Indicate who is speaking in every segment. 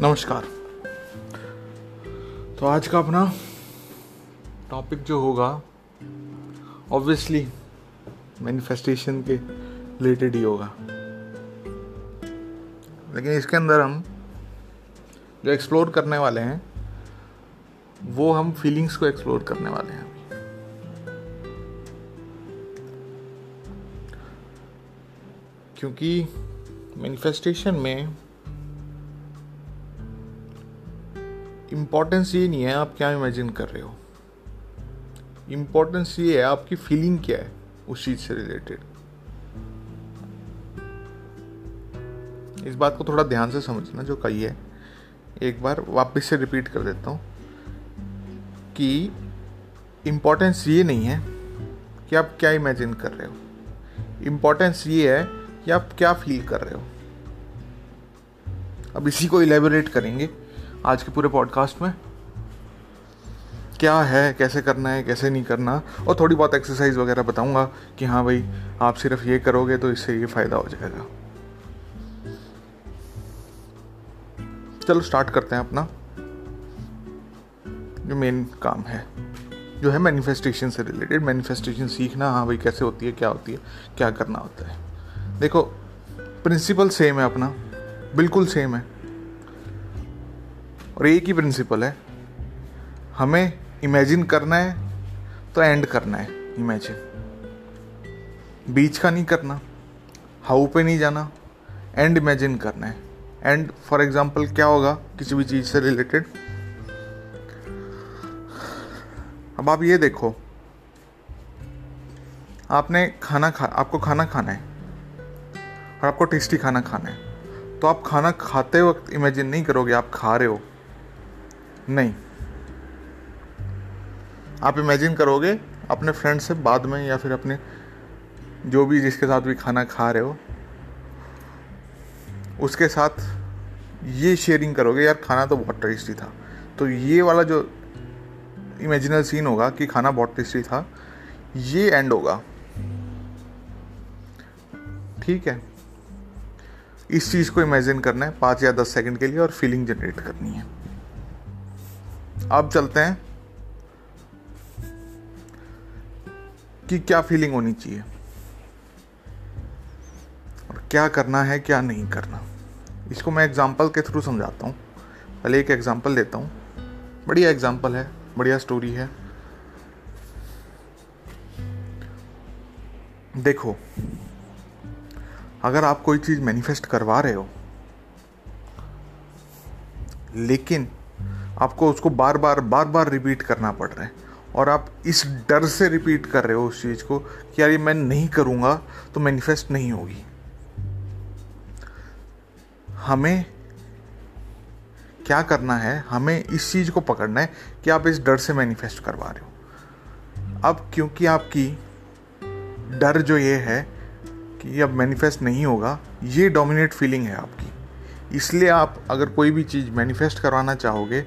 Speaker 1: नमस्कार। तो आज का अपना टॉपिक जो होगा ऑब्वियसली मैनिफेस्टेशन के रिलेटेड ही होगा। लेकिन इसके अंदर हम जो एक्सप्लोर करने वाले हैं, वो हम फीलिंग्स को एक्सप्लोर करने वाले हैं। क्योंकि मैनिफेस्टेशन में इम्पोर्टेंस ये नहीं है आप क्या इमेजिन कर रहे हो। इम्पोर्टेंस ये है आपकी फीलिंग क्या है उस चीज़ से रिलेटेड इस बात को थोड़ा ध्यान से समझना जो कही है। एक बार वापस से रिपीट कर देता हूँ कि इम्पोर्टेंस ये नहीं है कि आप क्या इमेजिन कर रहे हो। इम्पोर्टेंस ये है कि आप क्या फील कर रहे हो। अब इसी को इलेबोरेट करेंगे। आज के पूरे पॉडकास्ट में? क्या है, कैसे करना है, कैसे नहीं करना? और थोड़ी बहुत एक्सरसाइज वगैरह बताऊँगा कि हाँ भाई, आप सिर्फ़ ये करोगे तो इससे ये फ़ायदा हो जाएगा। चलो स्टार्ट करते हैं अपना। जो मेन काम है। जो है मैनिफेस्टेशन से रिलेटेड मैनिफेस्टेशन सीखना हाँ भाई, कैसे होती है, क्या होती है, क्या करना होता है। देखो प्रिंसिपल सेम है अपना। बिल्कुल सेम है। और एक ही प्रिंसिपल है। हमें इमेजिन करना है तो एंड करना है इमेजिन बीच का नहीं करना हाउ पे नहीं जाना एंड इमेजिन करना है। एंड फॉर एग्ज़ाम्पल क्या होगा किसी भी चीज़ से रिलेटेड अब आप ये देखो। आपने खाना खा, आपको खाना खाना है, और आपको टेस्टी खाना खाना है। तो आप खाना खाते वक्त इमेजिन नहीं करोगे, आप खा रहे हो। नहीं। आप इमेजिन करोगे, अपने फ्रेंड से बाद में या फिर अपने जो भी जिसके साथ भी खाना खा रहे हो, उसके साथ ये शेयरिंग करोगे, यार, खाना तो बहुत टेस्टी था। तो ये वाला जो इमेजिनल सीन होगा कि खाना बहुत टेस्टी था, ये एंड होगा। ठीक है? इस चीज़ को इमेजिन करना है, पाँच या दस सेकंड के लिए और फीलिंग जनरेट करनी है। अब चलते हैं कि क्या फीलिंग होनी चाहिए। और क्या करना है, क्या नहीं करना। इसको मैं एग्ज़ाम्पल के थ्रू समझाता हूँ। पहले एक एग्ज़ाम्पल देता हूँ। बढ़िया एग्ज़ाम्पल है, बढ़िया स्टोरी है। देखो, अगर आप कोई चीज़ मैनिफेस्ट करवा रहे हो, लेकिन आपको उसको बार बार बार बार रिपीट करना पड़ रहा है। और आप इस डर से रिपीट कर रहे हो उस चीज़ को कि यार ये मैं नहीं करूँगा तो मैनिफेस्ट नहीं होगी। हमें क्या करना है? हमें इस चीज़ को पकड़ना है कि आप इस डर से मैनिफेस्ट करवा रहे हो। अब क्योंकि आपकी डर जो ये है कि अब मैनिफेस्ट नहीं होगा, ये डोमिनेट फीलिंग है आपकी। इसलिए आप अगर कोई भी चीज़ मैनिफेस्ट करवाना चाहोगे,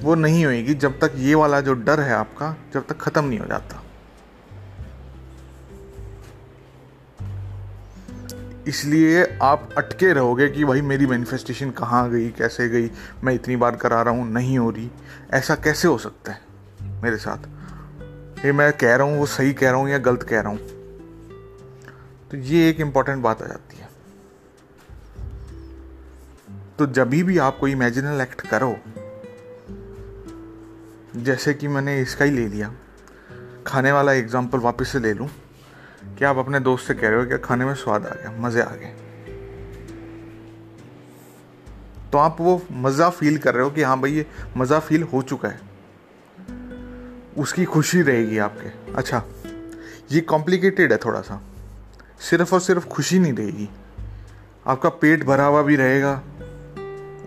Speaker 1: वो नहीं होएगी जब तक ये वाला जो डर है आपका, जब तक ख़त्म नहीं हो जाता। इसलिए आप अटके रहोगे कि भाई मेरी मैनिफेस्टेशन कहाँ गई, कैसे गई, मैं इतनी बार करा रहा हूँ, नहीं हो रही। ऐसा कैसे हो सकता है मेरे साथ? ये मैं कह रहा हूँ, वो सही कह रहा हूँ या गलत कह रहा हूँ। तो ये एक इंपॉर्टेंट बात आ जाती है। तो जब भी आप कोई इमेजिनल एक्ट करो, जैसे कि मैंने इसका ही ले लिया, खाने वाला एग्ज़ाम्पल वापस से ले लूँ, कि आप अपने दोस्त से कह रहे हो कि खाने में स्वाद आ गया, मज़े आ गए। तो आप वो मज़ा फील कर रहे हो कि हाँ भाई ये मज़ा फील हो चुका है। उसकी खुशी रहेगी आपके। अच्छा ये कॉम्प्लिकेटेड है थोड़ा सा। सिर्फ़ और सिर्फ़ खुशी नहीं रहेगी आपका पेट भरा हुआ भी रहेगा।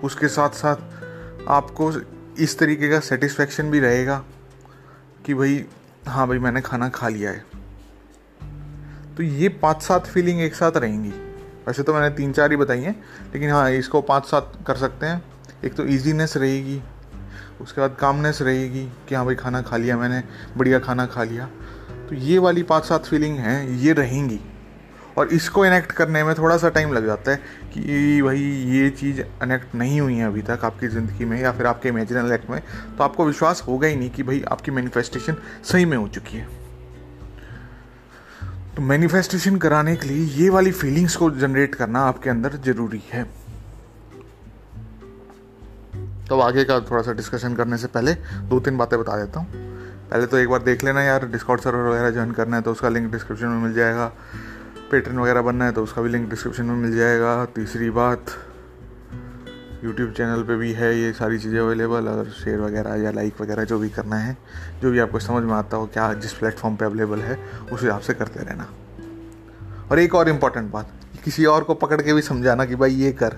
Speaker 1: उसके साथ साथ आपको इस तरीके का सेटिस्फेक्शन भी रहेगा कि भाई हाँ भाई, मैंने खाना खा लिया है। तो ये पाँच सात फीलिंग एक साथ रहेंगी। वैसे तो मैंने तीन चार ही बताई हैं, लेकिन हाँ इसको पाँच सात कर सकते हैं। एक तो ईजीनेस रहेगी, उसके बाद कामनेस रहेगी कि हाँ भाई, खाना खा लिया मैंने, बढ़िया खाना खा लिया। तो ये वाली पाँच सात फीलिंग हैं, ये रहेंगी। और इसको इनेक्ट करने में थोड़ा सा टाइम लग जाता है। कि भाई ये चीज़ इनेक्ट नहीं हुई है अभी तक आपकी ज़िंदगी में या फिर आपके इमेजिनल एक्ट में तो आपको विश्वास होगा ही नहीं कि भाई आपकी मैनिफेस्टेशन सही में हो चुकी है। तो मैनिफेस्टेशन कराने के लिए ये वाली फीलिंग्स को जनरेट करना आपके अंदर ज़रूरी है। तो आगे का थोड़ा सा डिस्कशन करने से पहले दो तीन बातें बता देता हूँ। पहले तो एक बार देख लेना यार डिस्काउंट सर्वर वगैरह ज्वाइन करना है तो उसका लिंक डिस्क्रिप्शन में मिल जाएगा। पेटर्न वगैरह बनना है तो उसका भी लिंक डिस्क्रिप्शन में मिल जाएगा। तीसरी बात यूट्यूब चैनल पे भी है ये सारी चीज़ें अवेलेबल अगर शेयर वगैरह या लाइक वगैरह जो भी करना है, जो भी आपको समझ में आता हो क्या जिस प्लेटफॉर्म पे अवेलेबल है, उस हिसाब से करते रहना। और एक और इंपॉर्टेंट बात किसी और को पकड़ के भी समझाना कि भाई ये कर।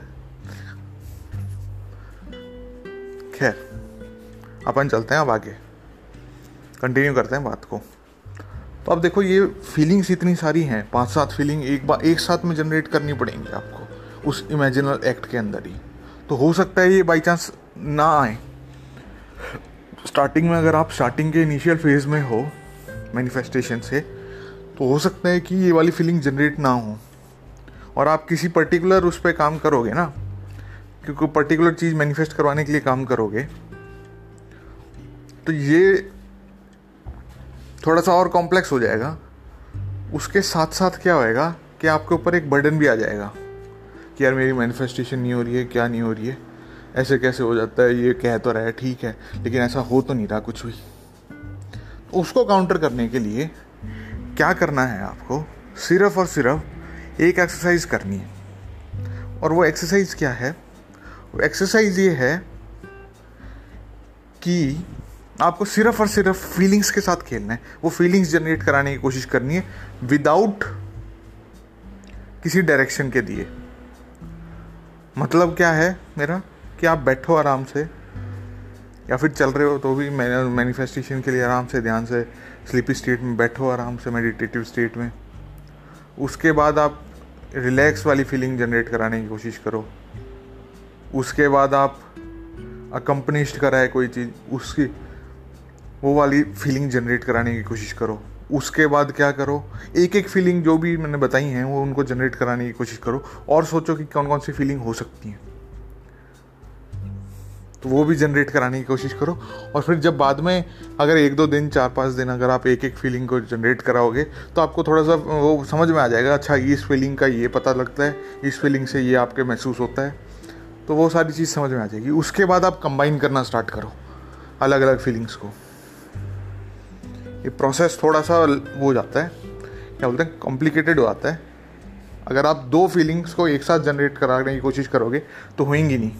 Speaker 1: खैर, अपन चलते हैं अब आगे। कंटिन्यू करते हैं बात को। तो आप देखो, ये फीलिंग्स इतनी सारी हैं पाँच सात फीलिंग एक बार एक साथ में जनरेट करनी पड़ेंगी आपको, उस इमेजिनल एक्ट के अंदर ही। तो हो सकता है ये बाई चांस ना आए। स्टार्टिंग में अगर आप स्टार्टिंग के इनिशियल फ़ेज़ में हो मैनिफेस्टेशन से तो हो सकता है कि ये वाली फीलिंग जनरेट ना हो। और आप किसी पर्टिकुलर उस पर काम करोगे ना, क्योंकि पर्टिकुलर चीज़ मैनिफेस्ट करवाने के लिए काम करोगे तो ये थोड़ा सा और कॉम्प्लेक्स हो जाएगा। उसके साथ साथ क्या होएगा कि आपके ऊपर एक बर्डन भी आ जाएगा कि यार मेरी मैनिफेस्टेशन नहीं हो रही है, क्या नहीं हो रही है? ऐसे कैसे हो जाता है? ये कह तो रहा है, ठीक है, लेकिन ऐसा हो तो नहीं रहा कुछ भी। तो उसको काउंटर करने के लिए क्या करना है आपको? सिर्फ़ और सिर्फ़ एक एक्सरसाइज करनी है। और वो एक्सरसाइज क्या है? वो एक्सरसाइज ये है कि आपको सिर्फ़ और सिर्फ़ फीलिंग्स के साथ खेलना है। वो फीलिंग्स जनरेट कराने की कोशिश करनी है विदाउट किसी डायरेक्शन के दिए। मतलब क्या है मेरा? कि आप बैठो आराम से, या फिर चल रहे हो तो भी मैनिफेस्टेशन के लिए आराम से, ध्यान से स्लीपी स्टेट में बैठो आराम से मेडिटेटिव स्टेट में। उसके बाद आप रिलैक्स वाली फीलिंग जनरेट कराने की कोशिश करो। उसके बाद आप अकम्पनिश्ड कराए कोई चीज़, उसकी वो वाली फीलिंग जनरेट कराने की कोशिश करो। उसके बाद क्या करो? एक एक फीलिंग जो भी मैंने बताई हैं, वो उनको जनरेट कराने की कोशिश करो और सोचो कि कौन कौन सी फीलिंग हो सकती हैं। तो वो भी जनरेट कराने की कोशिश करो और फिर जब बाद में अगर एक दो दिन, चार पाँच दिन अगर आप एक एक फीलिंग को जनरेट कराओगे तो आपको थोड़ा सा वो समझ में आ जाएगा अच्छा इस फीलिंग का ये पता लगता है, इस फीलिंग से ये आपके महसूस होता है। तो वो सारी चीज़ समझ में आ जाएगी। उसके बाद आप कंबाइन करना स्टार्ट करो अलग अलग फीलिंग्स को। ये प्रोसेस थोड़ा सा वो हो जाता है। क्या बोलते हैं? कॉम्प्लिकेटेड हो जाता है। अगर आप दो फीलिंग्स को एक साथ जनरेट कराने की कोशिश करोगे तो होएँगी नहीं।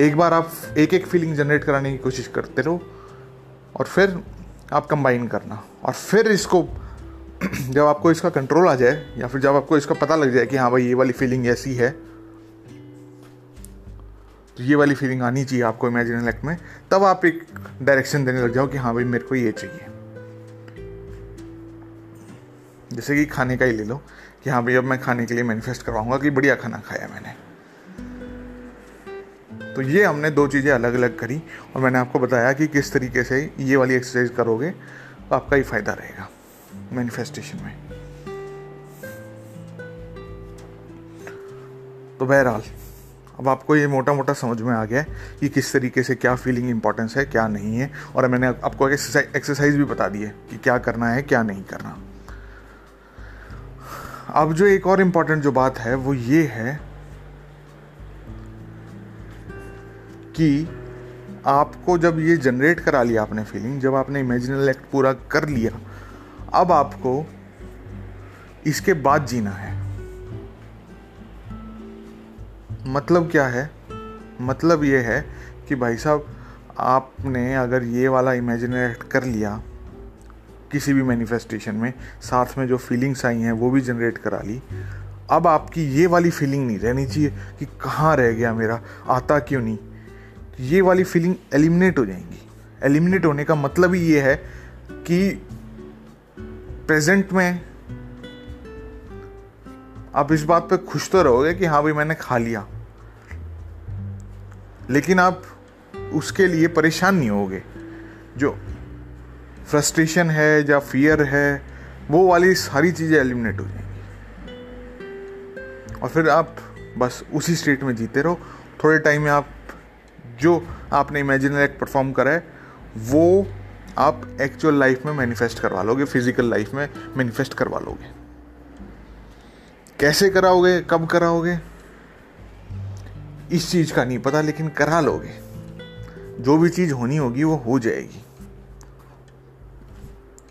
Speaker 1: एक बार आप एक एक फीलिंग जनरेट कराने की कोशिश करते रहो, और फिर आप कंबाइन करना। और फिर इसको, जब आपको इसका कंट्रोल आ जाए, या फिर जब आपको इसका पता लग जाए कि हाँ भाई, ये वाली फीलिंग ऐसी है तो ये वाली फीलिंग आनी चाहिए आपको इमेजिनल एक्ट में, तब आप एक डायरेक्शन देने लग जाओ कि हाँ भाई, मेरे को ये चाहिए। जैसे कि खाने का ही ले लो कि हाँ भाई, अब मैं खाने के लिए मैनिफेस्ट करवाऊँगा कि बढ़िया खाना खाया मैंने। तो ये हमने दो चीज़ें अलग अलग करी और मैंने आपको बताया कि किस तरीके से ये वाली एक्सरसाइज करोगे तो आपका ही फ़ायदा रहेगा मैनिफेस्टेशन में। तो बहरहाल, अब आपको ये मोटा मोटा समझ में आ गया कि किस तरीके से क्या फीलिंग इंपॉर्टेंस है, क्या नहीं है और मैंने आपको एक्सरसाइज भी बता दी है कि क्या करना है, क्या नहीं करना। अब जो एक और इंपॉर्टेंट जो बात है, वो ये है कि आपको जब ये जनरेट करा लिया आपने फीलिंग जब आपने इमेजिनल एक्ट पूरा कर लिया, अब आपको इसके बाद जीना है। मतलब क्या है? मतलब ये है कि भाई साहब, आपने अगर ये वाला इमेजिनेट कर लिया किसी भी मैनिफेस्टेशन में, साथ में जो फीलिंग्स आई हैं, वो भी जनरेट करा ली। अब आपकी ये वाली फीलिंग नहीं रहनी चाहिए कि कहाँ रह गया मेरा, आता क्यों नहीं। ये वाली फीलिंग एलिमिनेट हो जाएँगी। एलिमिनेट होने का मतलब ही ये है कि प्रेजेंट में आप इस बात पे खुश तो रहोगे कि हाँ भाई मैंने खा लिया। लेकिन आप उसके लिए परेशान नहीं होगे। जो फ्रस्ट्रेशन है या फियर है, वो वाली सारी चीज़ें एलिमिनेट हो जाएँगी। और फिर आप बस उसी स्टेट में जीते रहो। थोड़े टाइम में आप जो आपने इमेजिनरी एक्ट परफॉर्म करा है, वो आप एक्चुअल लाइफ में मैनिफेस्ट करवा लोगे फ़िज़िकल लाइफ में मैनिफेस्ट करवा लोगे। कैसे कराओगे, कब कराओगे, इस चीज़ का नहीं पता, लेकिन करा लोगे। जो भी चीज़ होनी होगी, वो हो जाएगी।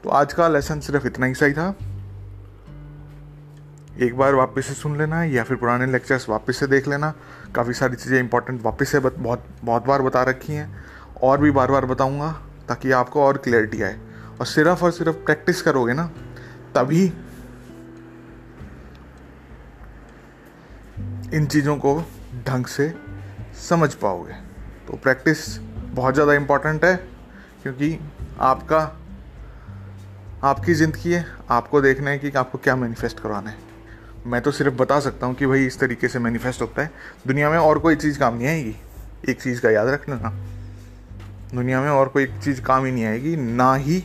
Speaker 1: तो आज का लेसन सिर्फ़ इतना ही सही था। एक बार वापस से सुन लेना या फिर पुराने लेक्चर्स वापस से देख लेना। काफ़ी सारी चीज़ें इंपॉर्टेंट वापस से बहुत बहुत बार बता रखी हैं। और भी बार बार बताऊँगा ताकि आपको और क्लैरिटी आए। और सिर्फ़ और सिर्फ़ प्रैक्टिस करोगे ना, तभी इन चीज़ों को ढंग से समझ पाओगे। तो प्रैक्टिस बहुत ज़्यादा इंपॉर्टेंट है, क्योंकि आपका आपकी ज़िंदगी है, आपको देखना है कि आपको क्या मैनिफेस्ट करवाना है। मैं तो सिर्फ़ बता सकता हूँ कि भाई इस तरीके से मैनिफेस्ट होता है। दुनिया में और कोई चीज़ काम नहीं आएगी। एक चीज़ का याद रख लेना दुनिया में और कोई चीज़ काम ही नहीं आएगी, ना ही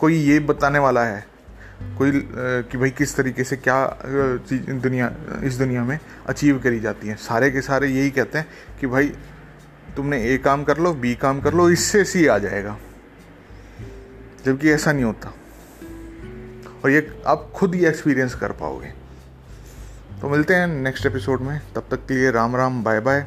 Speaker 1: कोई ये बताने वाला है कोई कि भाई किस तरीके से क्या चीज़ दुनिया, इस दुनिया में अचीव करी जाती है। सारे के सारे यही कहते हैं कि भाई तुमने ए काम कर लो बी काम कर लो, इससे सी आ जाएगा। जबकि ऐसा नहीं होता। और ये आप खुद ही एक्सपीरियंस कर पाओगे। तो मिलते हैं नेक्स्ट एपिसोड में। तब तक के लिए राम राम बाय बाय